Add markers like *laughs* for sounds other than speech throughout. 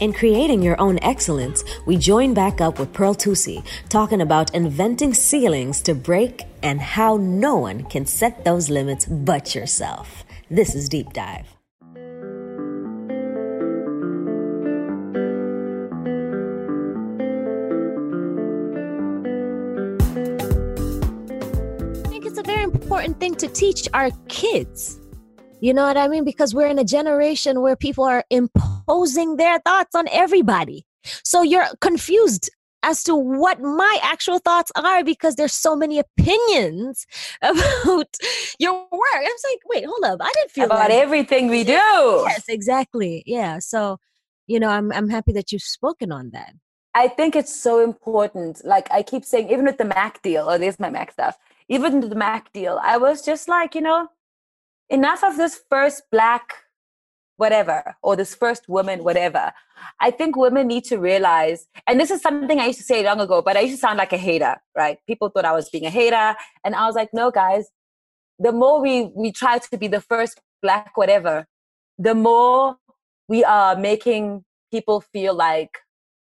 In creating your own excellence, we join back up with Pearl Thusi, talking about inventing ceilings to break and how no one can set those limits but yourself. This is Deep Dive. I think it's a very important thing to teach our kids. You know what I mean? Because we're in a generation where people are imposing their thoughts on everybody. So you're confused as to what my actual thoughts are because there's so many opinions *laughs* about your work. I was like, wait, hold up. I didn't feel about like everything we do. Yes, exactly. Yeah. So, you know, I'm I'm happy that you've spoken on that. I think it's so important. Like I keep saying, even with the Mac deal, oh, there's my Mac stuff. Even the Mac deal, I was just like, you know, enough of this first black whatever or this first woman whatever. I think women need to realize and this is something i used to say long ago but i used to sound like a hater right? People thought i was being a hater and i was like no guys the more we we try to be the first black whatever the more we are making people feel like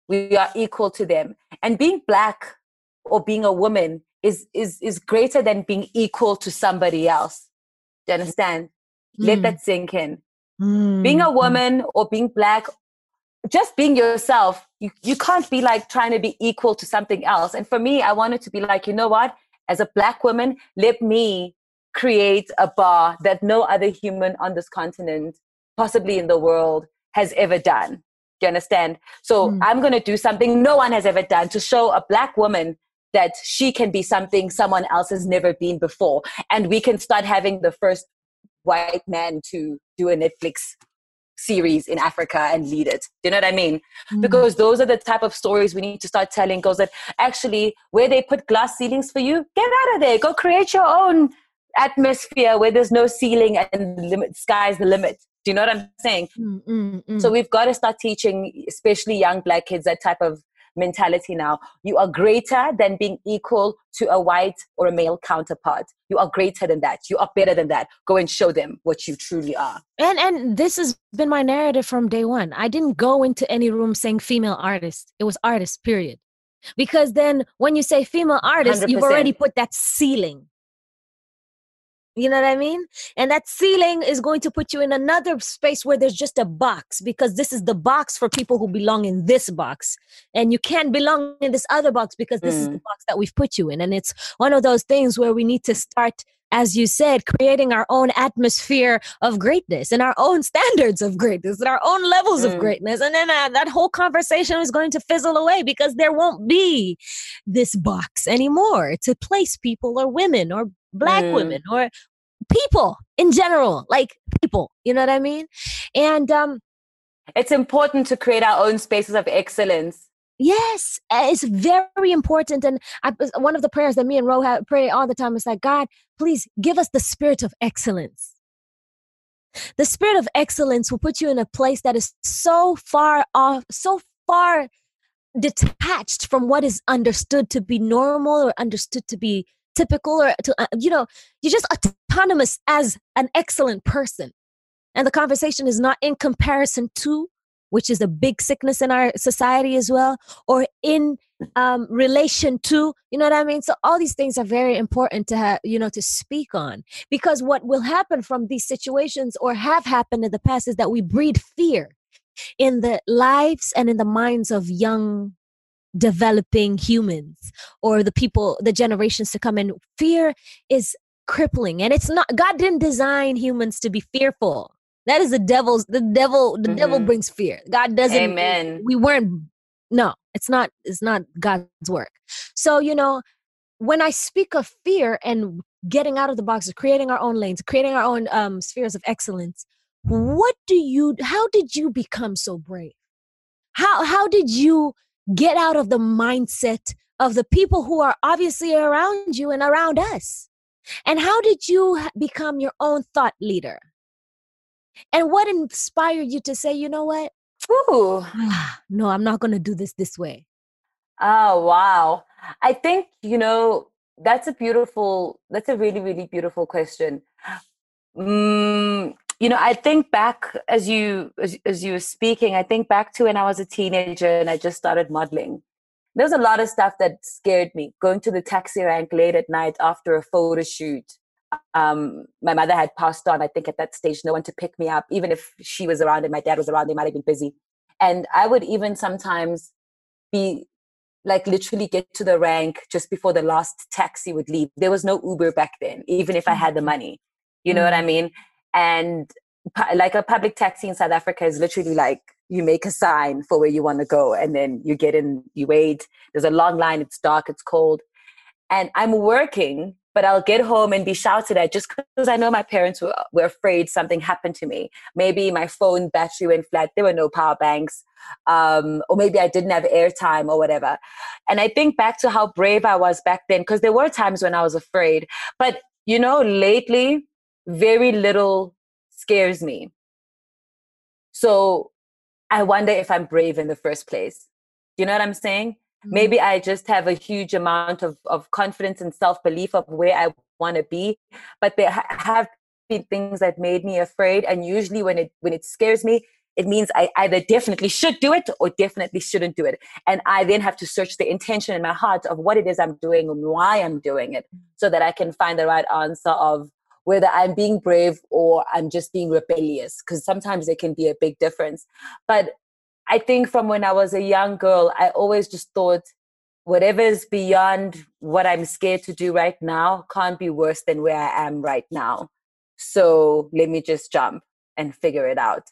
we are equal to them. And being black or being a woman is is is greater than being equal to somebody else. Do you understand? Mm. let that sink in Mm. Being a woman or being black, just being yourself, you, you can't be like trying to be equal to something else. And for me, I wanted to be like, you know what? As a black woman, let me create a bar that no other human on this continent, possibly in the world, has ever done. Do you understand? So mm. I'm going to do something no one has ever done to show a black woman that she can be something someone else has never been before. And we can start having the first white man to do a Netflix series in Africa and lead it. Do you know what I mean? Mm-hmm. Because those are the type of stories we need to start telling. Goes that actually where they put glass ceilings for you, get out of there. Go create your own atmosphere where there's no ceiling and the limit, sky's the limit. Do you know what I'm saying? Mm-hmm. So we've got to start teaching, especially young black kids, that type of mentality now. You are greater than being equal to a white or a male counterpart. You are greater than that. You are better than that. Go and show them what you truly are. And and this has been my narrative from day one. I didn't go into any room saying female artist. It was artist, period. Because then when you say female artist, you have already put that ceiling you know what I mean? And that ceiling is going to put you in another space where there's just a box because this is the box for people who belong in this box. And you can't belong in this other box because this mm. is the mm. box that we've put you in. And it's one of those things where we need to start, as you said, creating our own atmosphere of greatness and our own *laughs* standards of greatness and our own levels mm. of greatness. And then uh, that whole conversation is going to fizzle away because there won't be this box anymore to place people or women or black mm. women or people in general like people you know what i mean? And um it's important to create our own spaces of excellence. Yes it's very important and I, one of the prayers that me and ro have, pray all the time is like god please give us the spirit of excellence. The spirit of excellence will put you in a place that is so far off so far detached from what is understood to be normal or understood to be typical or to, uh, you know you're just autonomous as an excellent person. And the conversation is not in comparison to which is a big sickness in our society as well or in um, relation to you know what i mean? So all these things are very important to have you know to speak on. Because what will happen from these situations or have happened in the past is that we breed fear in the lives and in the minds of young developing humans or the people the generations to come in. Fear is crippling and it's not god didn't design humans to be fearful. That is the devil's the devil the mm-hmm. devil brings fear. God doesn't amen. we weren't no it's not it's not god's work. So you know when i speak of fear and getting out of the box creating our own lanes creating our own um, spheres of excellence what do you how did you become so brave? How how did you get out of the mindset of the people who are obviously around you and around us? And how did you become your own thought leader? And what inspired you to say, you know what? Ooh. *sighs* no, I'm not going to do this this way. Oh, wow. I think, you know, that's a beautiful, that's a really, really beautiful question. Mm, you know, I think back as you as, as you were speaking, I think back to when I was a teenager and I just started modeling. There was a lot of stuff that scared me. Going to the taxi rank late at night after a photo shoot. Um, my mother had passed on. I think at that stage, no one to pick me up. Even if she was around and my dad was around, they might have been busy. And I would even sometimes be like literally get to the rank just before the last taxi would leave. There was no Uber back then, even if I had the mm-hmm. money. You know mm-hmm. what I mean? And like a public taxi in South Africa is literally like you make a sign for where you want to go and then you get in, you wait. There's a long line, it's dark, it's cold. And I'm working but I'll get home and be shouted at just because I know my parents were, were afraid something happened to me. Maybe my phone battery went flat, there were no power banks, um, or maybe I didn't have airtime or whatever. And I think back to how brave I was back then because there were times when I was afraid. But, you know, lately, very little scares me. So I wonder if I'm brave in the first place. You know what I'm saying? Mm-hmm. Maybe I just have a huge amount of, of confidence and self belief of where I want to be, but there ha- have been things that made me afraid. And usually, when it when it scares me, it means I either definitely should do it or definitely shouldn't do it. And I then have to search the intention in my heart of what it is I'm doing and why I'm doing it mm-hmm. so that I can find the right answer of whether I'm being brave or I'm just being rebellious, because sometimes there can be a big difference. But I think from when I was a young girl, I always just thought whatever is beyond what I'm scared to do right now can't be worse than where I am right now. So let me just jump and figure it out.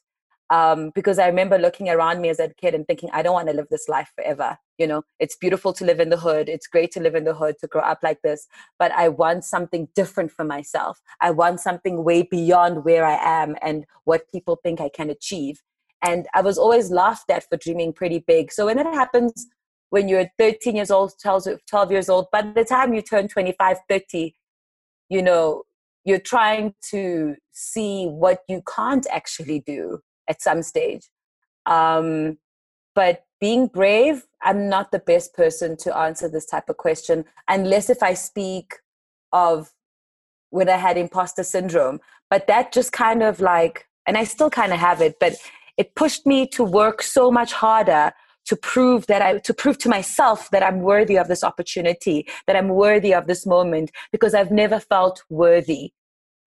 Um, because I remember looking around me as a kid and thinking, I don't want to live this life forever. You know, it's beautiful to live in the hood. It's great to live in the hood, to grow up like this. But I want something different for myself. I want something way beyond where I am and what people think I can achieve. And I was always laughed at for dreaming pretty big. So when it happens when you're 13 years old, 12 years old, by the time you turn 25, 30, you know, you're trying to see what you can't actually do at some stage. Um, but being brave, I'm not the best person to answer this type of question, unless if I speak of when I had imposter syndrome. But that just kind of like, and I still kind of have it, but it pushed me to work so much harder to prove that I to prove to myself that I'm worthy of this opportunity, that I'm worthy of this moment, because I've never felt worthy.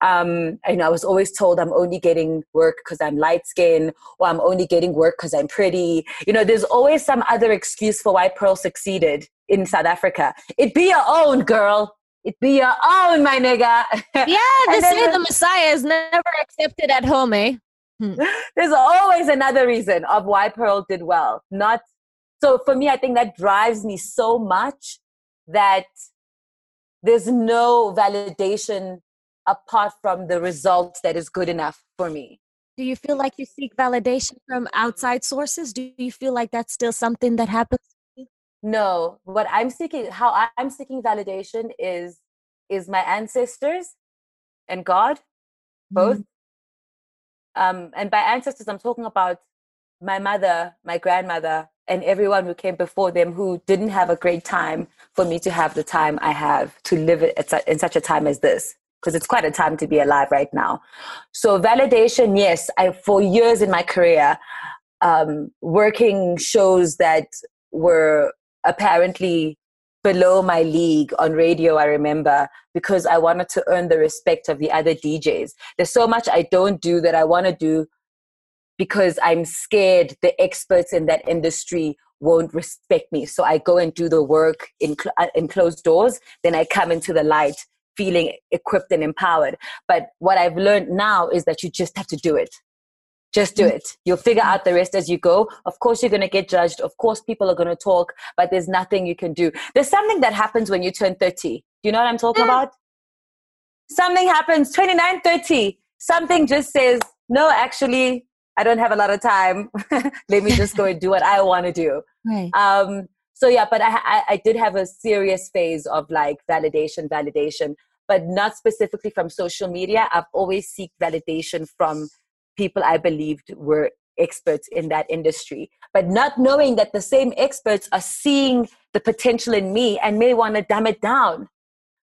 Um, and I was always told I'm only getting work because I'm light skinned or I'm only getting work because I'm pretty. You know, there's always some other excuse for why Pearl succeeded in South Africa. It be your own, girl. It be your own, my nigga. *laughs* Yeah, they say the Messiah is never accepted at home, eh? Hmm. *laughs* There's always another reason of why Pearl did well. Not so for me, I think that drives me so much that there's no validation apart from the result that is good enough for me. Do you feel like you seek validation from outside sources? Do you feel like that's still something that happens? No, what I'm seeking, how I'm seeking validation is is my ancestors and God, both. Mm-hmm um, and by ancestors, I'm talking about my mother, my grandmother, and everyone who came before them who didn't have a great time for me to have the time I have to live it in such a time as this. Because it's quite a time to be alive right now. So, validation, yes, I, for years in my career, um, working shows that were apparently below my league on radio, I remember, because I wanted to earn the respect of the other DJs. There's so much I don't do that I want to do because I'm scared the experts in that industry won't respect me. So I go and do the work in, uh, in closed doors, then I come into the light feeling equipped and empowered. But what I've learned now is that you just have to do it. Just do mm. it. You'll figure out the rest as you go. Of course, you're going to get judged. Of course, people are going to talk, but there's nothing you can do. There's something that happens when you turn 30. Do you know what I'm talking mm. about? Something happens 29, 30. Something just says, no, actually, I don't have a lot of time. *laughs* Let me just go and do what I want to do. Right. Um, so yeah, but I, I, did have a serious phase of like validation, validation, but not specifically from social media. I've always seek validation from people I believed were experts in that industry, but not knowing that the same experts are seeing the potential in me and may want to dumb it down.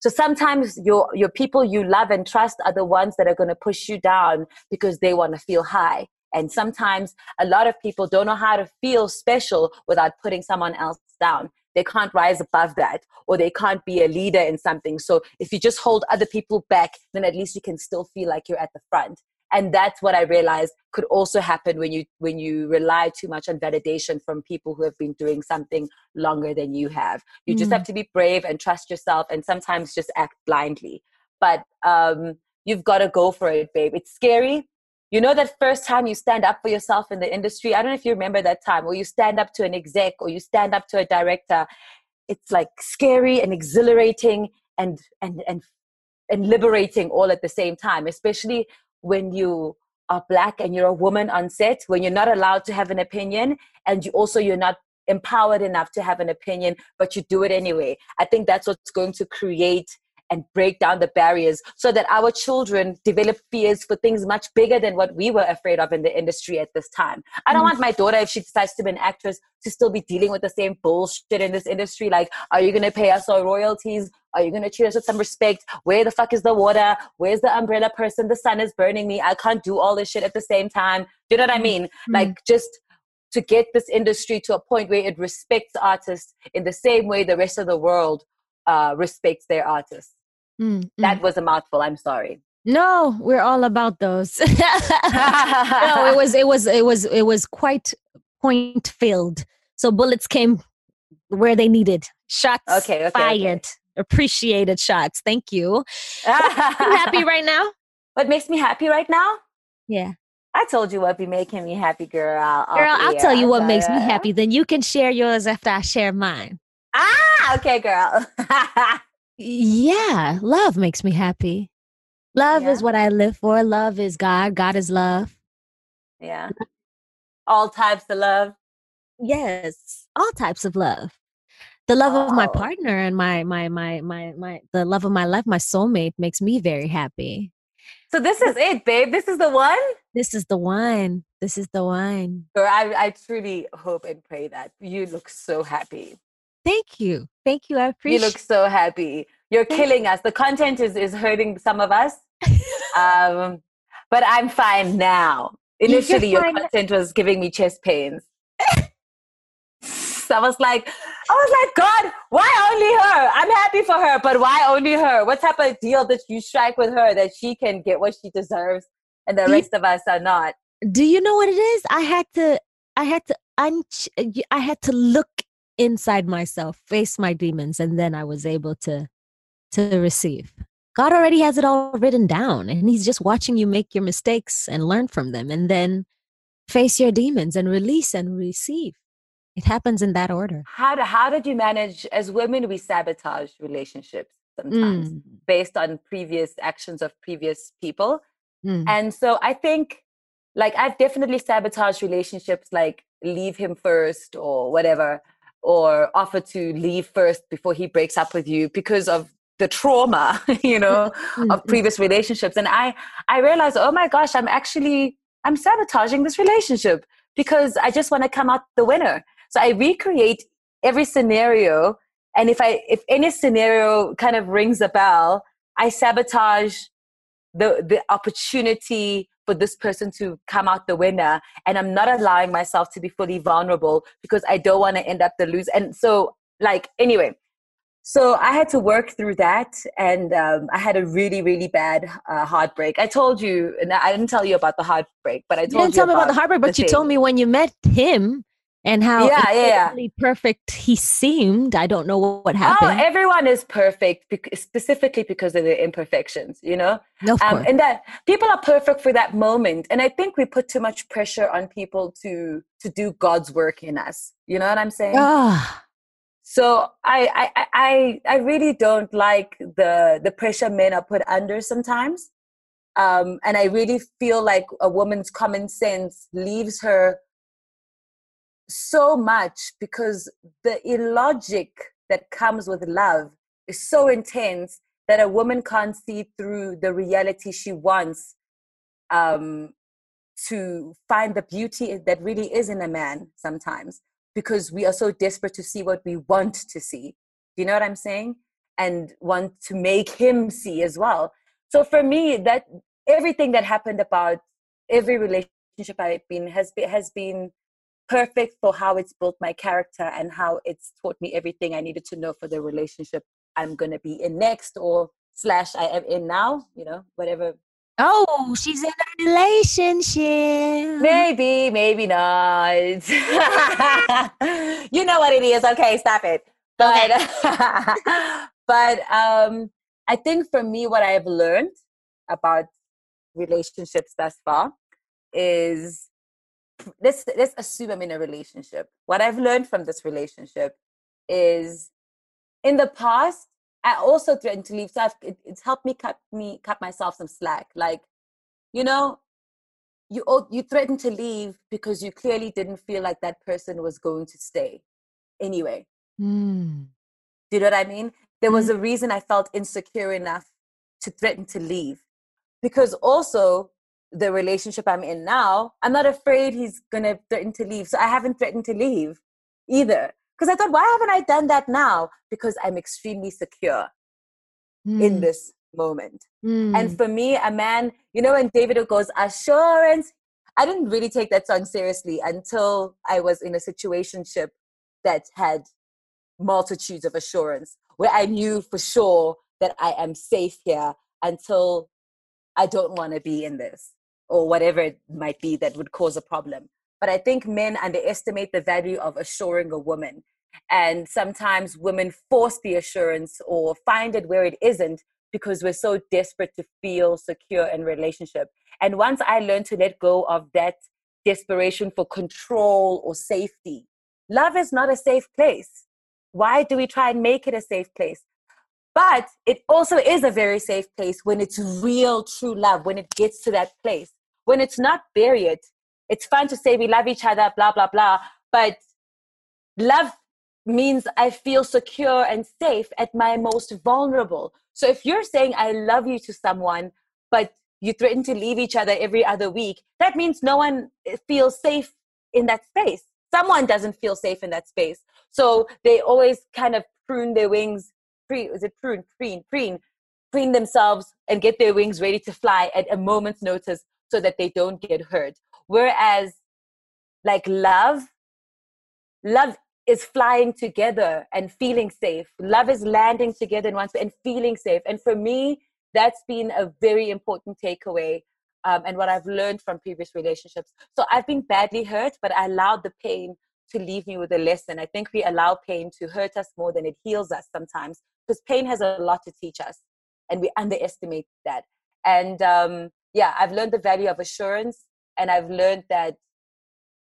so sometimes your your people you love and trust are the ones that are going to push you down because they want to feel high and sometimes a lot of people don't know how to feel special without putting someone else down. They can't rise above that or they can't be a leader in something. So if you just hold other people back then at least you can still feel like you're at the front. And that's what i realized could also happen when you when you rely too much on validation from people who have been doing something longer than you have. You mm. just have to be brave and trust yourself and sometimes just act blindly. But um you've got to go for it babe. It's scary you know that first time you stand up for yourself in the industry? I don't know if you remember that time or you stand up to an exec or you stand up to a director. It's like scary and exhilarating and and and and liberating all at the same time especially when you are black and you're a woman on set when you're not allowed to have an opinion and you also you're not empowered enough to have an opinion but you do it anyway. I think that's what's going to create and break down the barriers so that our children develop fears for things much bigger than what we were afraid of in the industry at this time. I don't mm. want my daughter, if she decides to be an actress, to still be dealing with the same bullshit in this industry. Like, are you going to pay us our royalties? Are you going to treat us with some respect? Where the fuck is the water? Where's the umbrella person? The sun is burning me. I can't do all this shit at the same time. Do you know what I mean? Mm. Like, just to get this industry to a point where it respects artists in the same way the rest of the world uh, respects their artists. Mm, that mm. was a mouthful. I'm sorry. No, we're all about those. *laughs* no, it *laughs* was it was it was it was quite point filled. So bullets came where they needed. Shots okay, okay fired. Okay. Appreciated shots. Thank you. happy *laughs* right now? What makes me happy right now? Yeah. I told you what be making me happy, girl. Girl, I'll tell you what makes me happy. Then you can share yours after I share mine. Ah, okay, girl. Yeah, love makes me happy. Love yeah. is what I live for. Love is God. God is love. Yeah. All types of love. Yes, all types of love. The love oh. of my oh. partner and my my my my my the love of my life, my soulmate makes me very happy. So this is it, babe. This is the one. This is the one. This is the one. Girl, I I truly hope and pray that you look so happy. Thank you. Thank you. I appreciate You look so happy. You're killing us. The content is, is hurting some of us. *laughs* um, but I'm fine now. Initially, your content was giving me chest pains. so I was like, I was like, God, why only her? I'm happy for her, but why only her? What type of deal did you strike with her that she can get what she deserves and the rest of us are not? Do you know what it is? I had to, I had to, un- I had to look inside myself, face my demons, and then I was able to to receive. God already has it all written down, and He's just watching you make your mistakes and learn from them, and then face your demons and release and receive. It happens in that order. How, do, how did you manage, as women, we sabotage relationships sometimes mm. based on previous actions of previous people. Mm. And so I think, like, I've definitely sabotaged relationships, like, leave him first or whatever or offer to leave first before he breaks up with you because of the trauma *laughs* you know mm-hmm. of previous relationships. And i i realized oh my gosh i'm actually i'm sabotaging this relationship because i just want to come out the winner. So i recreate every scenario and if i if any scenario kind of rings a bell i sabotage the the opportunity for this person to come out the winner. And i'm not allowing myself to be fully vulnerable because i don't want to end up the lose and so like anyway so i had to work through that. And um, i had a really really bad uh, heartbreak. I told you and i didn't tell you about the heartbreak but i told you didn't you tell me about the heartbreak but you thing. told me when you met him and how yeah, yeah, yeah. perfect he seemed. I don't know what oh, happened. Oh, everyone is perfect specifically because of their imperfections, you know? No, um, and that people are perfect for that moment. And I think we put too much pressure on people to to do God's work in us. You know what I'm saying? Ah. So I, I I I really don't like the the pressure men are put under sometimes. Um, and I really feel like a woman's common sense leaves her so much because the illogic that comes with love is so intense that a woman can't see through the reality she wants um, to find the beauty that really is in a man sometimes because we are so desperate to see what we want to see. Do you know what I'm saying? and want to make him see as well. So for me, that everything that happened about every relationship I've been has been has been perfect for how it's built my character and how it's taught me everything I needed to know for the relationship I'm gonna be in next or slash I am in now, you know, whatever. Oh, she's in a relationship. Maybe, maybe not. *laughs* you know what it is. Okay, stop it. But *laughs* but um I think for me what I've learned about relationships thus far is let's let's assume I'm in a relationship. What I've learned from this relationship is in the past I also threatened to leave. So I've, it, it's helped me cut me cut myself some slack. Like, you know, you you threatened to leave because you clearly didn't feel like that person was going to stay. Anyway, mm. do you know what I mean? There was mm. a reason I felt insecure enough to threaten to leave, because also the relationship I'm in now, I'm not afraid he's gonna threaten to leave. So I haven't threatened to leave either. Because I thought, why haven't I done that now? Because I'm extremely secure mm. in hmm. this moment. Mm. And for me, a man, you know, when Davido goes, assurance, I didn't really take that song seriously until I was in a situationship that had multitudes of assurance, where I knew for sure that I am safe here until I don't want to be in this or whatever it might be that would cause a problem. But I think men underestimate the value of assuring a woman. And sometimes women force the assurance or find it where it isn't because we're so desperate to feel secure in relationship. And once I learned to let go of that desperation for control or safety, love is not a safe place. Why do we try and make it a safe place? But it also is a very safe place when it's real, true love, when it gets to that place. When it's not, bury it it's fun to say we love each other, blah, blah, blah. But love means I feel secure and safe at my most vulnerable. So if you're saying I love you to someone, but you threaten to leave each other every other week, that means no one feels safe in that space. Someone doesn't feel safe in that space. So they always kind of prune their wings, pre, is it prune, preen, preen, preen themselves and get their wings ready to fly at a moment's notice so that they don't get hurt. Whereas, like love, love is flying together and feeling safe. Love is landing together in one and feeling safe. And for me, that's been a very important takeaway um, and what I've learned from previous relationships. So I've been badly hurt, but I allowed the pain to leave me with a lesson. I think we allow pain to hurt us more than it heals us sometimes because pain has a lot to teach us and we underestimate that. And um, yeah, I've learned the value of assurance and I've learned that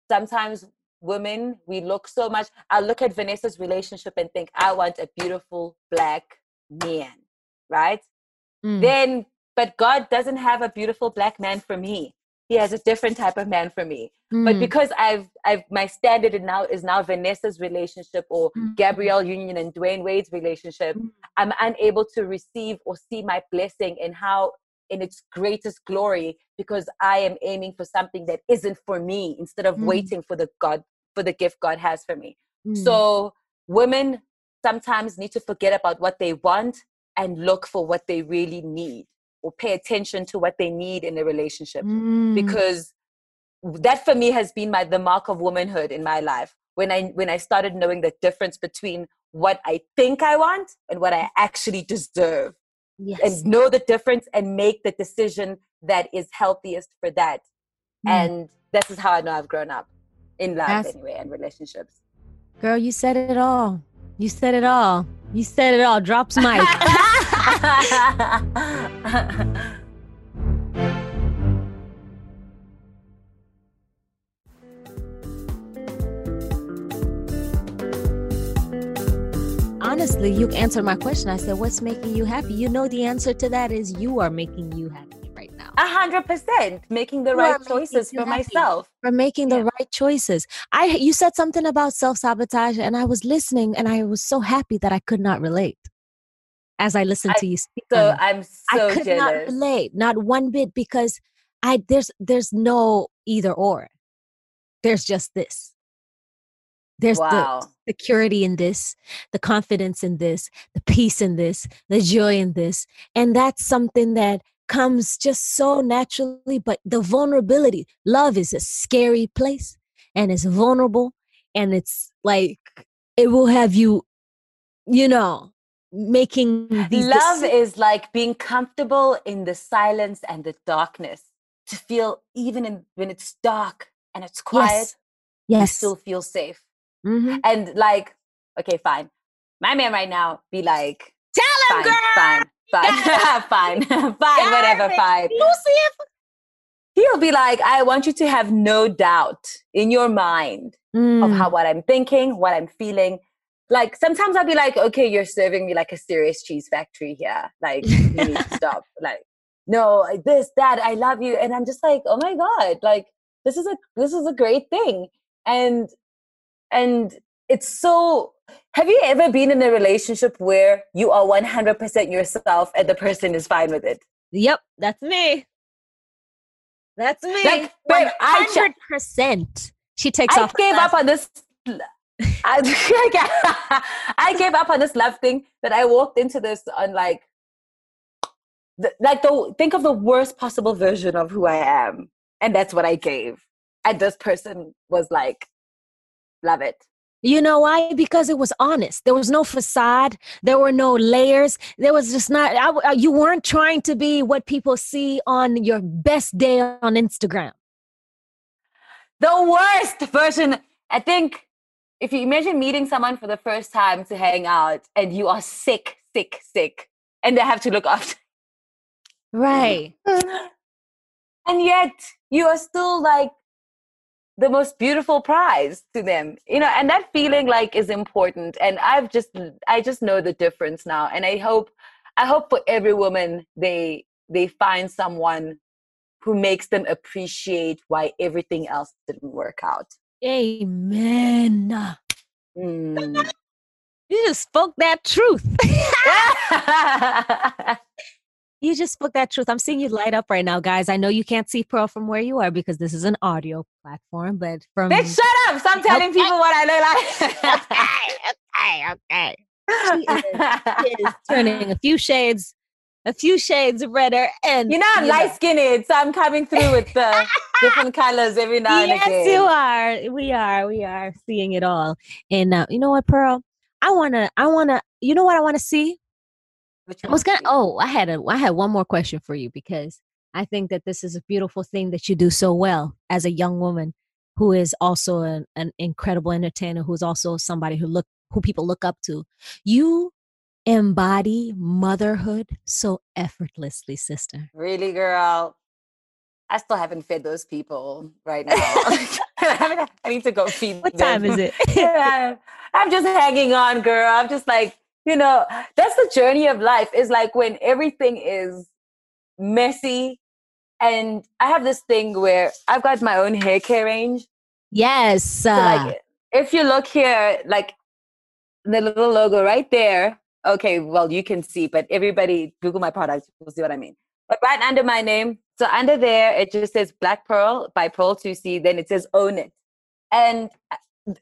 sometimes women we look so much. I look at Vanessa's relationship and think I want a beautiful black man, right? Mm. Then, but God doesn't have a beautiful black man for me. He has a different type of man for me. Mm. But because I've, I've my standard now is now Vanessa's relationship or mm. Gabrielle Union and Dwyane Wade's relationship, mm. I'm unable to receive or see my blessing in how in its greatest glory because I am aiming for something that isn't for me instead of mm. waiting for the God for the gift God has for me. Mm. So women sometimes need to forget about what they want and look for what they really need or pay attention to what they need in a relationship mm. because that for me has been my the mark of womanhood in my life when i when i started knowing the difference between what i think i want and what i actually deserve yes. and know the difference and make the decision that is healthiest for that. Mm. And this is how I know I've grown up in love That's, anyway and relationships. Girl, you said it all. You said it all. You said it all. Drops mic. *laughs* *laughs* honestly, you answered my question. I said, What's making you happy? You know, the answer to that is you are making you happy right now. A hundred percent making the you right choices for myself. For making yeah. the right choices. I you said something about self-sabotage, and I was listening and I was so happy that I could not relate as I listened I, to you speak. So I'm so I could jealous. not relate, not one bit, because I there's there's no either or. There's just this. There's wow. the security in this, the confidence in this, the peace in this, the joy in this. And that's something that comes just so naturally. But the vulnerability, love is a scary place and it's vulnerable and it's like it will have you, you know, making these. Love is like being comfortable in the silence and the darkness to feel even in, when it's dark and it's quiet. Yes. yes. You still feel safe Mm-hmm. And like, okay, fine. My man right now be like, tell him, fine, girl. Fine, fine, *laughs* fine, *laughs* fine, whatever, fine. Lucy, he'll be like, I want you to have no doubt in your mind mm. of how what I'm thinking, what I'm feeling. Like sometimes I'll be like, okay, you're serving me like a serious cheese factory here. Like you need to stop. *laughs* Like, no, this, that, I love you. And I'm just like, oh my God, like this is a this is a great thing. And and it's so have you ever been in a relationship where you are 100% yourself and the person is fine with it? Yep that's me. That's me. Like, babe, 100% she takes I off gave up on this I, *laughs* *laughs* I gave up on this love thing that I walked into this on like the, like the think of the worst possible version of who I am. And that's what I gave. And this person was like Love it. You know why? Because it was honest. There was no facade. There were no layers. There was just not, I, uh, you weren't trying to be what people see on your best day on Instagram. The worst version. I think if you imagine meeting someone for the first time to hang out and you are sick, sick, sick, and they have to look after. *laughs* Right. and yet you are still like the most beautiful prize to them you know and that feeling like is important. And i've just i just know the difference now. And i hope i hope for every woman they they find someone who makes them appreciate why everything else didn't work out. Amen. Mm. you just spoke that truth *laughs* *laughs* You just spoke that truth. I'm seeing you light up right now, guys. I know you can't see Pearl from where you are because this is an audio platform, but from Bitch, shut up. Stop telling okay. people what I look like. okay, okay, okay. She is, she is turning a few shades, a few shades redder. And you know, I'm light skinned, so I'm coming through with the different colors every now yes, and again. Yes, you are. We are. We are seeing it all. And uh, you know what, Pearl? I wanna, I wanna, you know what I wanna see? I was gonna. Oh, I had a. I had one more question for you because I think that this is a beautiful thing that you do so well as a young woman who is also an, an incredible entertainer, who is also somebody who look who people look up to. You embody motherhood so effortlessly, sister. Really, girl. I still haven't fed those people right *laughs* now. *laughs* I need to go feed. What them. time is it? *laughs* yeah, I'm just hanging on, girl. I'm just like you know, that's the journey of life is like when everything is messy. And I have this thing where I've got my own hair care range. Yes. So uh. like, if you look here, like the little logo right there, okay, well, you can see, but everybody Google my product, will see what I mean. But right under my name, so under there, it just says Black Pearl by Pearl Thusi, then it says Own It. And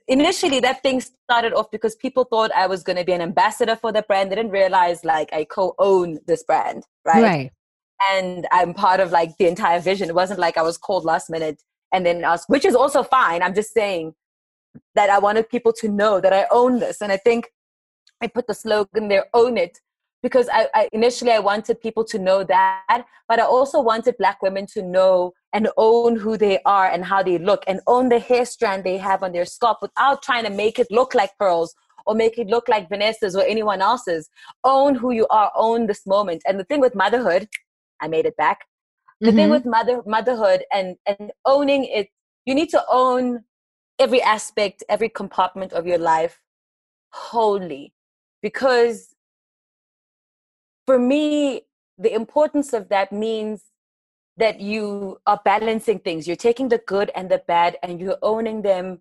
initially that thing started off because people thought I was going to be an ambassador for the brand. They didn't realize like I co-own this brand, right? Right. And I'm part of like the entire vision. It wasn't like I was called last minute and then asked, which is also fine. I'm just saying that I wanted people to know that I own this. And I think I put the slogan there, own it, because I, I, initially I wanted people to know that, but I also wanted black women to know and own who they are and how they look and own the hair strand they have on their scalp without trying to make it look like pearls or make it look like Vanessa's or anyone else's. Own who you are, own this moment. And the thing with motherhood, I made it back. The mm-hmm. thing with mother motherhood and and owning it, you need to own every aspect, every compartment of your life wholly. Because for me, the importance of that means that you are balancing things. You're taking the good and the bad and you're owning them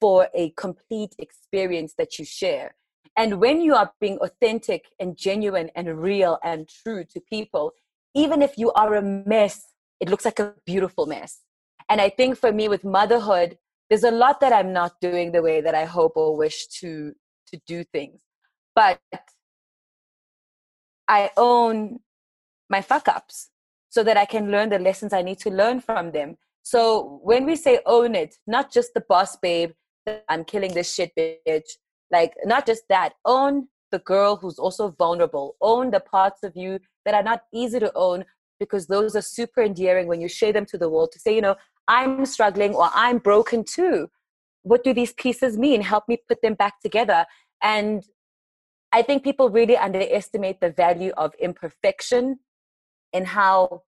for a complete experience that you share. And when you are being authentic and genuine and real and true to people, even if you are a mess, it looks like a beautiful mess. And I think for me with motherhood, there's a lot that I'm not doing the way that I hope or wish to to do things. But I own my fuck ups so that I can learn the lessons I need to learn from them. So when we say own it, not just the boss babe, I'm killing this shit bitch, like not just that, own the girl who's also vulnerable, own the parts of you that are not easy to own because those are super endearing when you share them to the world to say, you know, I'm struggling or I'm broken too. What do these pieces mean? Help me put them back together. And I think people really underestimate the value of imperfection and how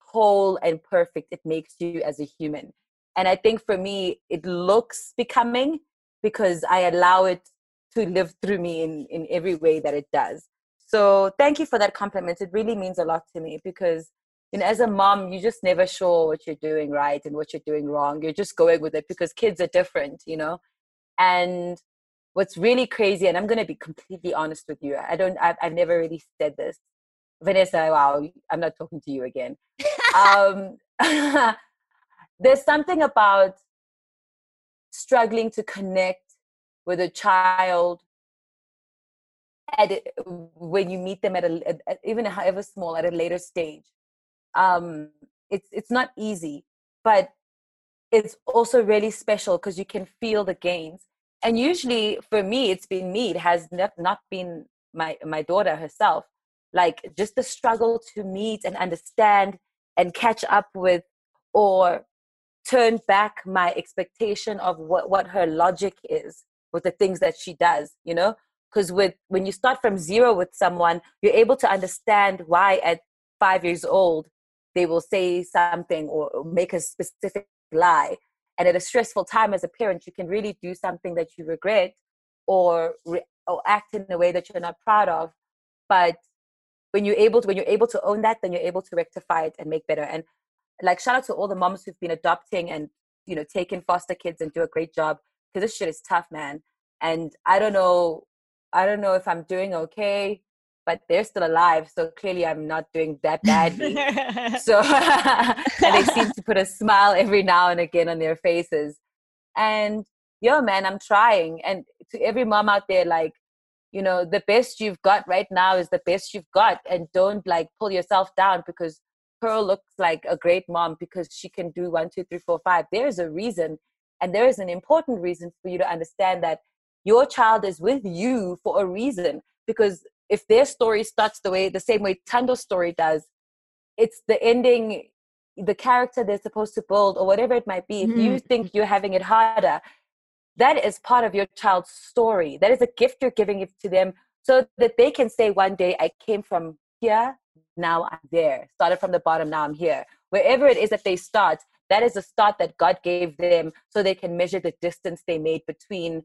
whole and perfect it makes you as a human. And I think for me, it looks becoming because I allow it to live through me in, in every way that it does. So thank you for that compliment. It really means a lot to me because you know, as a mom, you're just never sure what you're doing right and what you're doing wrong. You're just going with it because kids are different, you know. And what's really crazy, and I'm going to be completely honest with you. I don't. I've, I've never really said this, Vanessa. Wow, I'm not talking to you again. um, *laughs* there's something about struggling to connect with a child at when you meet them at a at, even however small at a later stage um, it's it's not easy, but it's also really special because you can feel the gains. And usually, for me, it's been me. It has not, not been my my daughter herself. Like just the struggle to meet and understand and catch up with, or turn back my expectation of what what her logic is with the things that she does. You know, because with when you start from zero with someone, you're able to understand why at five years old they will say something or make a specific lie and at a stressful time as a parent you can really do something that you regret or re- or act in a way that you're not proud of but when you're able to when you're able to own that then you're able to rectify it and make better and like shout out to all the moms who've been adopting and you know taking foster kids and do a great job because this shit is tough man and i don't know i don't know if i'm doing okay but they're still alive. So clearly I'm not doing that badly. *laughs* so, *laughs* and they seem to put a smile every now and again on their faces. And yo, man, I'm trying. And to every mom out there, like, you know, the best you've got right now is the best you've got. And don't like pull yourself down because Pearl looks like a great mom because she can do one, two, three, four, five. There is a reason. And there is an important reason for you to understand that your child is with you for a reason because if their story starts the way the same way Thando's story does, it's the ending, the character they're supposed to build, or whatever it might be. If mm-hmm. you think you're having it harder, that is part of your child's story. That is a gift you're giving it to them so that they can say one day, I came from here, now I'm there. Started from the bottom, now I'm here. Wherever it is that they start, that is a start that God gave them so they can measure the distance they made between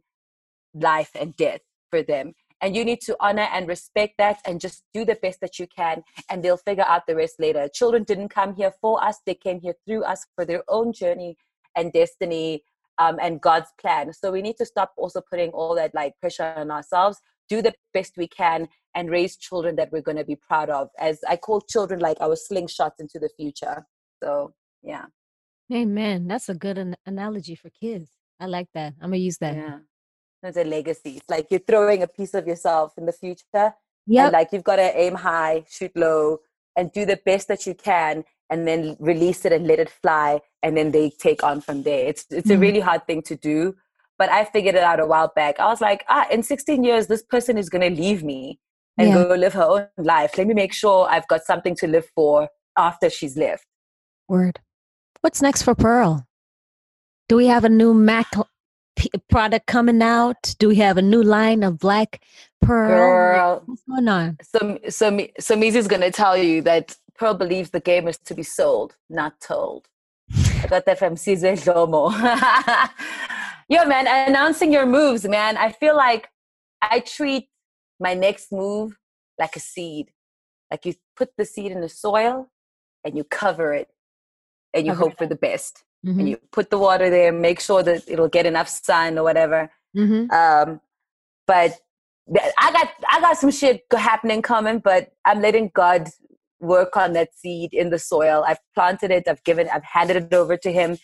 life and death for them and you need to honor and respect that and just do the best that you can and they'll figure out the rest later children didn't come here for us they came here through us for their own journey and destiny um, and god's plan. So we need to stop also putting all that like pressure on ourselves. Do the best we can and raise children that we're going to be proud of. As i call children like our slingshots into the future. So yeah. Amen. That's a good an- analogy for kids. I like that. I'm gonna use that. Yeah. As a legacy. It's like you're throwing a piece of yourself in the future. Yeah. Like you've got to aim high, shoot low, and do the best that you can, and then release it and let it fly, and then they take on from there. It's it's mm-hmm. a really hard thing to do, but I figured it out a while back. I was like, ah, in 16 years, this person is gonna leave me and yeah. go live her own life. Let me make sure I've got something to live for after she's left. Word. What's next for Pearl? Do we have a new Mac product coming out? Do we have a new line of black pearl? Girl, What's going on? So, so, so Mizi's going to tell you that Pearl believes the game is to be sold, not told. I got that from Cesar Lomo. Yo, man, announcing your moves, man. I feel like I treat my next move like a seed. Like you put the seed in the soil and you cover it and you okay. hope for the best mm-hmm. and you put the water there, make sure that it'll get enough sun or whatever. Mm-hmm. Um, but I got I got some shit happening coming, but I'm letting God work on that seed in the soil. I've planted it. I've given. I've handed it over to Him.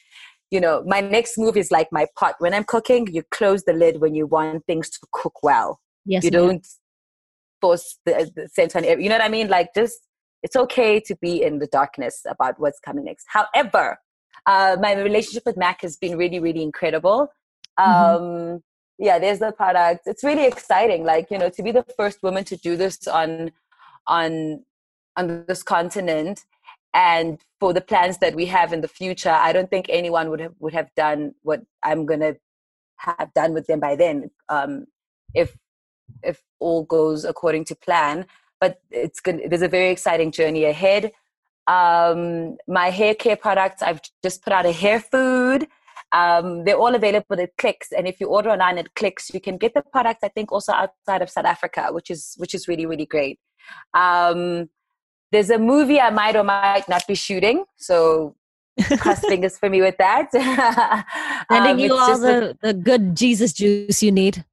you know, my next move is like my pot. When I'm cooking, you close the lid when you want things to cook well. Yes, you ma'am. don't force the, the on you know what I mean? Like just, it's okay to be in the darkness about what's coming next. However, uh, my relationship with Mac has been really, really incredible. Mhm. Um, yeah, there's the product. It's really exciting. Like, you know, to be the first woman to do this on, on, on this continent and for the plans that we have in the future, I don't think anyone would have, would have done what I'm to have done with them by then. Um, if, if all goes according to plan, but it's good. There's a very exciting journey ahead. Um, my hair care products, I've just put out a hair food. Um, they're all available at Clicks, and if you order online at Clicks, you can get the products. I think also outside of South Africa, which is which is really really great. Um, there's a movie I might or might not be shooting, so cross *laughs* fingers for me with that. *laughs* Sending Um, you all just a- the, the good Jesus juice you need.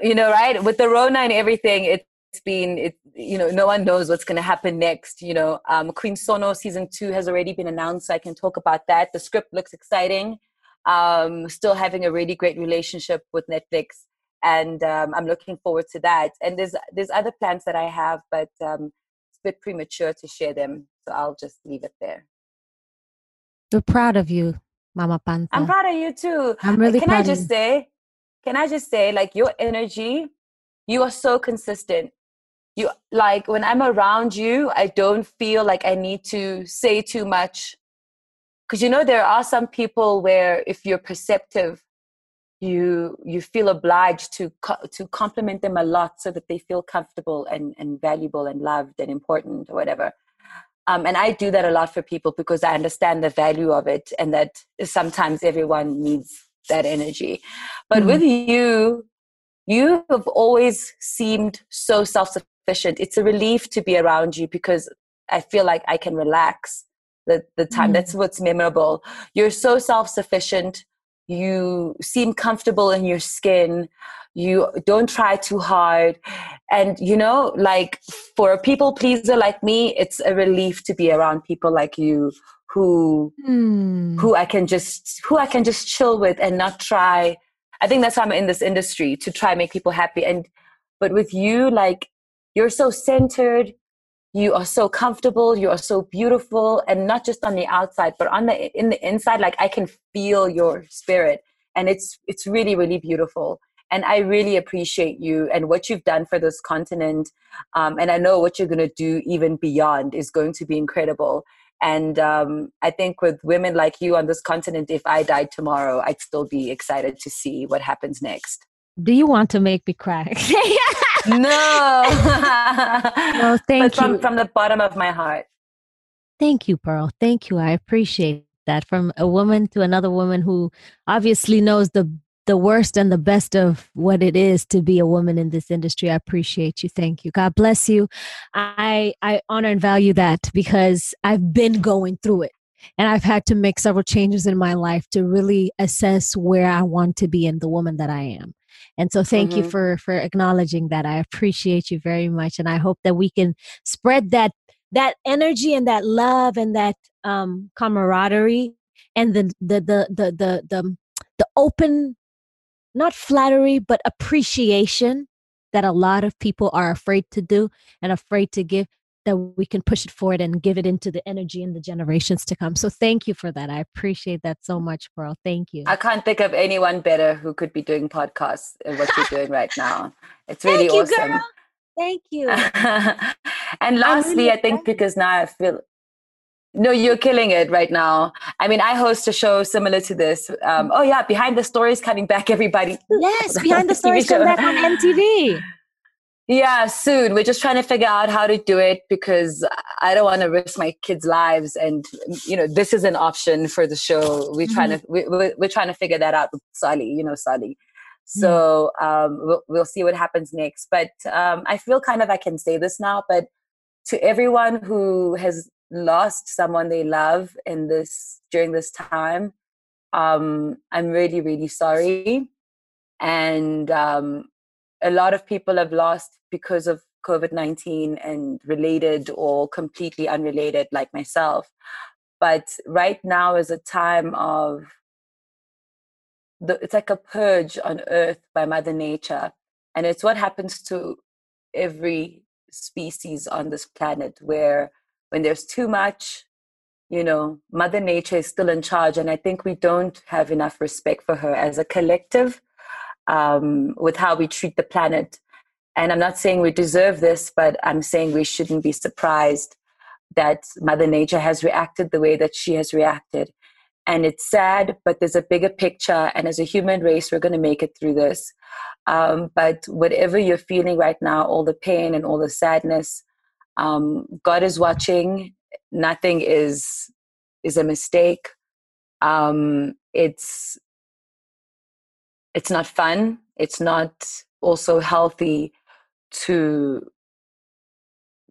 you know, right? With the Rona and everything, it's been, it, you know, no one knows what's going to happen next. You know, um, Queen Sono season two has already been announced. So I can talk about that. The script looks exciting. Um, still having a really great relationship with Netflix, and um, I'm looking forward to that. And there's there's other plans that I have, but um, bit premature to share them, so I'll just leave it there. We're proud of you, Mama Panta. I'm proud of you too. I'm really can I just say, can I just say, like your energy, you are so consistent. You like when I'm around you, I don't feel like I need to say too much. Because you know, there are some people where if you're perceptive, you you feel obliged to co- to compliment them a lot so that they feel comfortable and and valuable and loved and important or whatever. Um, and I do that a lot for people because I understand the value of it and that sometimes everyone needs that energy. But Mhm. with you, you have always seemed so self sufficient. It's a relief to be around you because I feel like I can relax the, the time. Mm. That's what's memorable. You're so self sufficient. You seem comfortable in your skin. You don't try too hard. And, you know, like for a people pleaser like me, it's a relief to be around people like you who Hmm. who I can just who I can just chill with and not try. I think that's why I'm in this industry to try make people happy. And but with you, like you're so centered, you are so comfortable, you are so beautiful, and not just on the outside, but on the in the inside. Like I can feel your spirit, and it's it's really really beautiful. And I really appreciate you and what you've done for this continent. Um, and I know what you're going to do even beyond is going to be incredible. And um, I think with women like you on this continent, if I died tomorrow, I'd still be excited to see what happens next. Do you want to make me cry? *laughs* *laughs* No, *laughs* no, thank but from you. from the bottom of my heart. Thank you, Pearl. Thank you. I appreciate that from a woman to another woman who obviously knows the the worst and the best of what it is to be a woman in this industry. I appreciate you. Thank you. God bless you. I I honor and value that because I've been going through it. And I've had to make several changes in my life to really assess where I want to be and the woman that I am. And so thank you Mhm. for for acknowledging that. I appreciate you very much and I hope that we can spread that that energy and that love and that um camaraderie and the the the the the the, the open not flattery but appreciation that a lot of people are afraid to do and afraid to give that we can push it forward and give it into the energy in the generations to come so thank you for that i appreciate that so much pearl thank you I can't think of anyone better who could be doing podcasts and what you're doing right now. *laughs* It's really Thank you, awesome. girl. thank you *laughs* and lastly, really I think because now I feel no, you're killing it right now. I mean, I host a show similar to this. Um, oh yeah, behind the stories coming back, everybody. yes behind the *laughs* stories coming back on mtv Yeah, soon. We're just trying to figure out how to do it because I don't want to risk my kids' lives, and you know, this is an option for the show. We're trying to we, we're, we're trying to figure that out with Sally. You know, Sally. So um, we'll we'll see what happens next. But um, I feel kind of I can say this now, but to everyone who has lost someone they love in this during this time, um, I'm really really sorry, and um, a lot of people have lost because of COVID 19 and related or completely unrelated, like myself. But right now is a time of the, it's like a purge on earth by mother nature. And it's what happens to every species on this planet where when there's too much you know mother nature is still in charge. And i think we don't have enough respect for her as a collective um, with how we treat the planet. And i'm not saying we deserve this but i'm saying we shouldn't be surprised that mother nature has reacted the way that she has reacted. And it's sad but there's a bigger picture. And as a human race we're going to make it through this. Um, but whatever you're feeling right now all the pain and all the sadness um, god is watching. Nothing is is a mistake. Um, it's it's not fun it's not also healthy to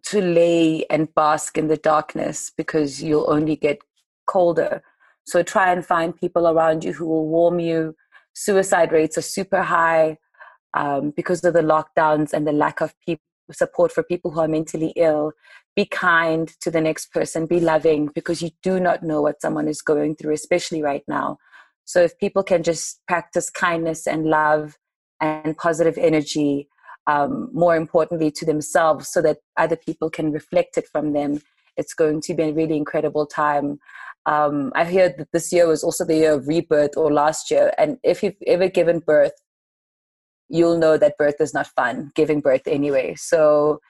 to lay and bask in the darkness because you'll only get colder. So try and find people around you who will warm you. Suicide rates are super high um, because of the lockdowns and the lack of support for people who are mentally ill. Be kind to the next person be loving because you do not know what someone is going through especially right now so if people can just practice kindness and love and positive energy um, more importantly to themselves so that other people can reflect it from them it's going to be a really incredible time. Um, i heard that this year was also the year of rebirth or last year and if you've ever given birth you'll know that birth is not fun giving birth anyway. So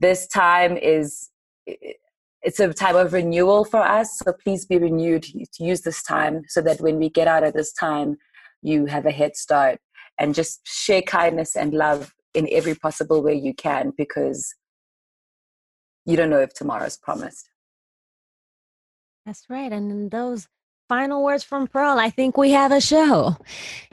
this time is it's a time of renewal for us so please be renewed use this time so that when we get out of this time you have a head start. And just share kindness and love in every possible way you can because you don't know if tomorrow's promised. That's right and in those final words from Pearl. I think we have a show.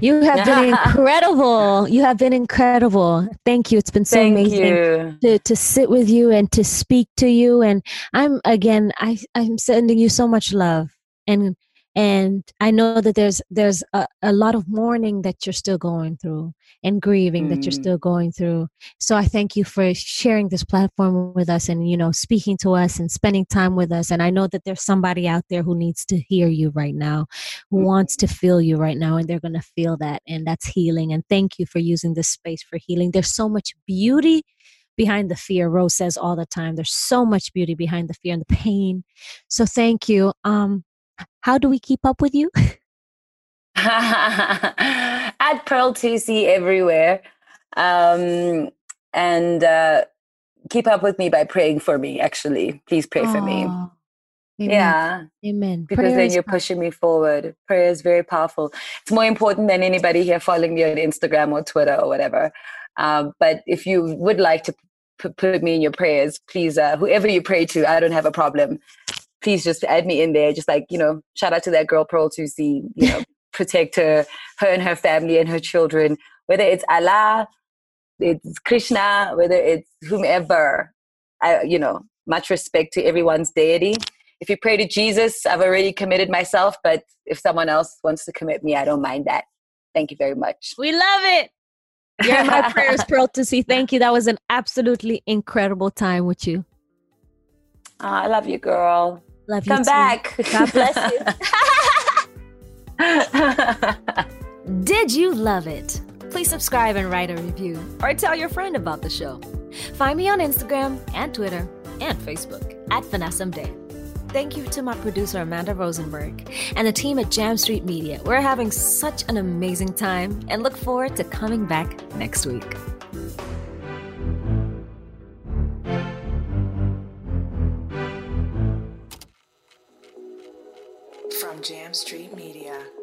You have been *laughs* incredible. You have been incredible. Thank you. It's been so Thank amazing to, to sit with you and to speak to you. And I'm again, I, I'm sending you so much love and and i know that there's there's a, a lot of mourning that you're still going through and grieving mm. that you're mm. still going through so i thank you for sharing this platform with us and you know speaking to us and spending time with us and i know that there's somebody out there who needs to hear you right now who mm. wants to feel you right now and they're going to feel that and that's healing and thank you for using this space for healing there's so much beauty behind the fear rose says all the time there's so much beauty behind the fear and the pain so thank you um how do we keep up with you? *laughs* At Pearl Thusi everywhere. Um, and uh, keep up with me by praying for me, actually. Please pray Aww. for me. Amen. Yeah. Amen. Because Prayer then you're pushing me forward. Prayer is very powerful. It's more important than anybody here following me on Instagram or Twitter or whatever. Um, but if you would like to p- put me in your prayers, please, uh, whoever you pray to, I don't have a problem please just add me in there. Just like, you know, shout out to that girl Pearl Thusi, you know, *laughs* protect her, her and her family and her children, whether it's Allah, it's Krishna, whether it's whomever. I, you know, much respect to everyone's deity. If you pray to Jesus, I've already committed myself, but if someone else wants to commit me, I don't mind that. Thank you very much. We love it. You're my prayers, Pearl Thusi. *laughs* Thank you. That was an absolutely incredible time with you. Oh, I love you, girl. Love you. Come too. back. God bless you. *laughs* Did you love it? Please subscribe and write a review or tell your friend about the show. Find me on Instagram and Twitter and Facebook at Vanessa Day. Thank you to my producer Amanda Rosenberg and the team at Jam Street Media. We're having such an amazing time and look forward to coming back next week. from Jam Street Media.